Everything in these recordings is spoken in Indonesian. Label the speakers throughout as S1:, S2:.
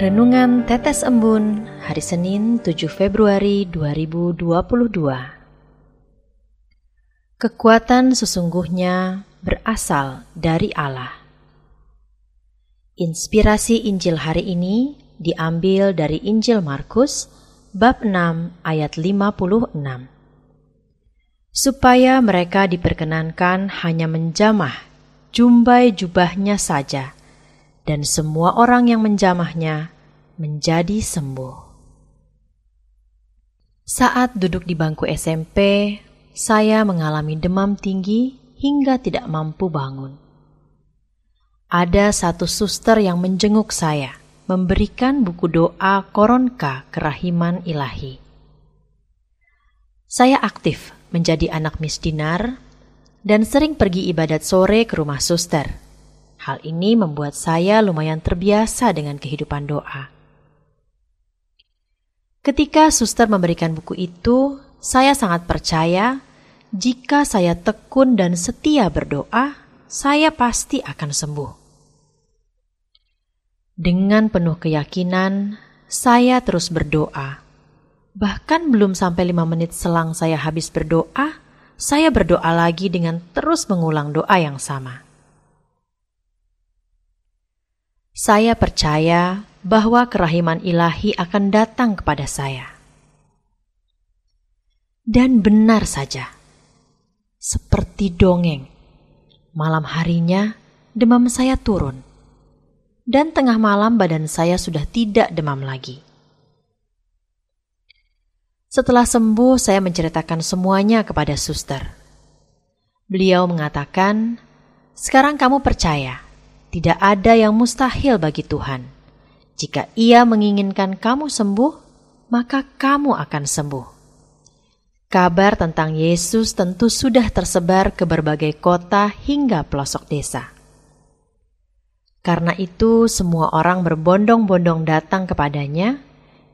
S1: Renungan Tetes Embun hari Senin 7 Februari 2022 Kekuatan sesungguhnya berasal dari Allah. Inspirasi Injil hari ini diambil dari Injil Markus bab 6 ayat 56. Supaya mereka diperkenankan hanya menjamah jumbai jubahnya saja dan semua orang yang menjamahnya menjadi sembuh. Saat duduk di bangku SMP, saya mengalami demam tinggi hingga tidak mampu bangun. Ada satu suster yang menjenguk saya, memberikan buku doa Koronka Kerahiman Ilahi. Saya aktif menjadi anak misdinar dan sering pergi ibadat sore ke rumah suster Hal ini membuat saya lumayan terbiasa dengan kehidupan doa. Ketika suster memberikan buku itu, saya sangat percaya jika saya tekun dan setia berdoa, saya pasti akan sembuh. Dengan penuh keyakinan, saya terus berdoa. Bahkan belum sampai lima menit selang saya habis berdoa, saya berdoa lagi dengan terus mengulang doa yang sama. Saya percaya bahwa kerahiman ilahi akan datang kepada saya. Dan benar saja, seperti dongeng, malam harinya demam saya turun, dan tengah malam badan saya sudah tidak demam lagi. Setelah sembuh, saya menceritakan semuanya kepada suster. Beliau mengatakan, "Sekarang kamu percaya tidak ada yang mustahil bagi Tuhan. Jika Ia menginginkan kamu sembuh, maka kamu akan sembuh. Kabar tentang Yesus tentu sudah tersebar ke berbagai kota hingga pelosok desa. Karena itu, semua orang berbondong-bondong datang kepadanya,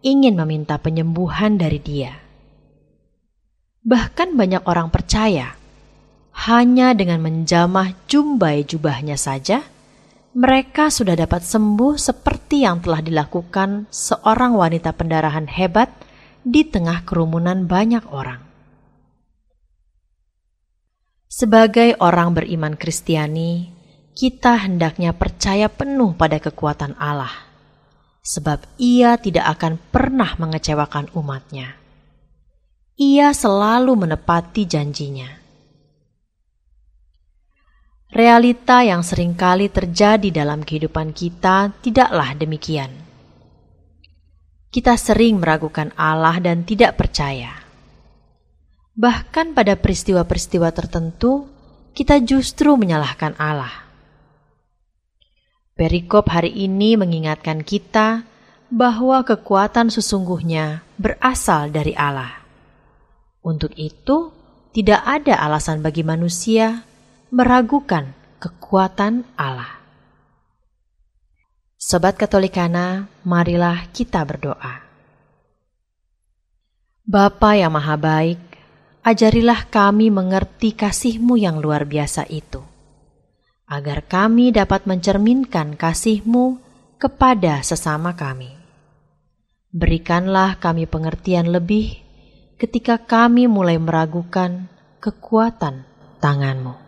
S1: ingin meminta penyembuhan dari Dia. Bahkan, banyak orang percaya hanya dengan menjamah jumbai jubahnya saja mereka sudah dapat sembuh seperti yang telah dilakukan seorang wanita pendarahan hebat di tengah kerumunan banyak orang. Sebagai orang beriman Kristiani, kita hendaknya percaya penuh pada kekuatan Allah, sebab Ia tidak akan pernah mengecewakan umatnya. Ia selalu menepati janjinya. Realita yang sering kali terjadi dalam kehidupan kita tidaklah demikian. Kita sering meragukan Allah dan tidak percaya. Bahkan pada peristiwa-peristiwa tertentu, kita justru menyalahkan Allah. Perikop hari ini mengingatkan kita bahwa kekuatan sesungguhnya berasal dari Allah. Untuk itu, tidak ada alasan bagi manusia meragukan kekuatan Allah. Sobat Katolikana, marilah kita berdoa. Bapa yang Maha Baik, ajarilah kami mengerti kasih-Mu yang luar biasa itu, agar kami dapat mencerminkan kasih-Mu kepada sesama kami. Berikanlah kami pengertian lebih ketika kami mulai meragukan kekuatan tangan-Mu.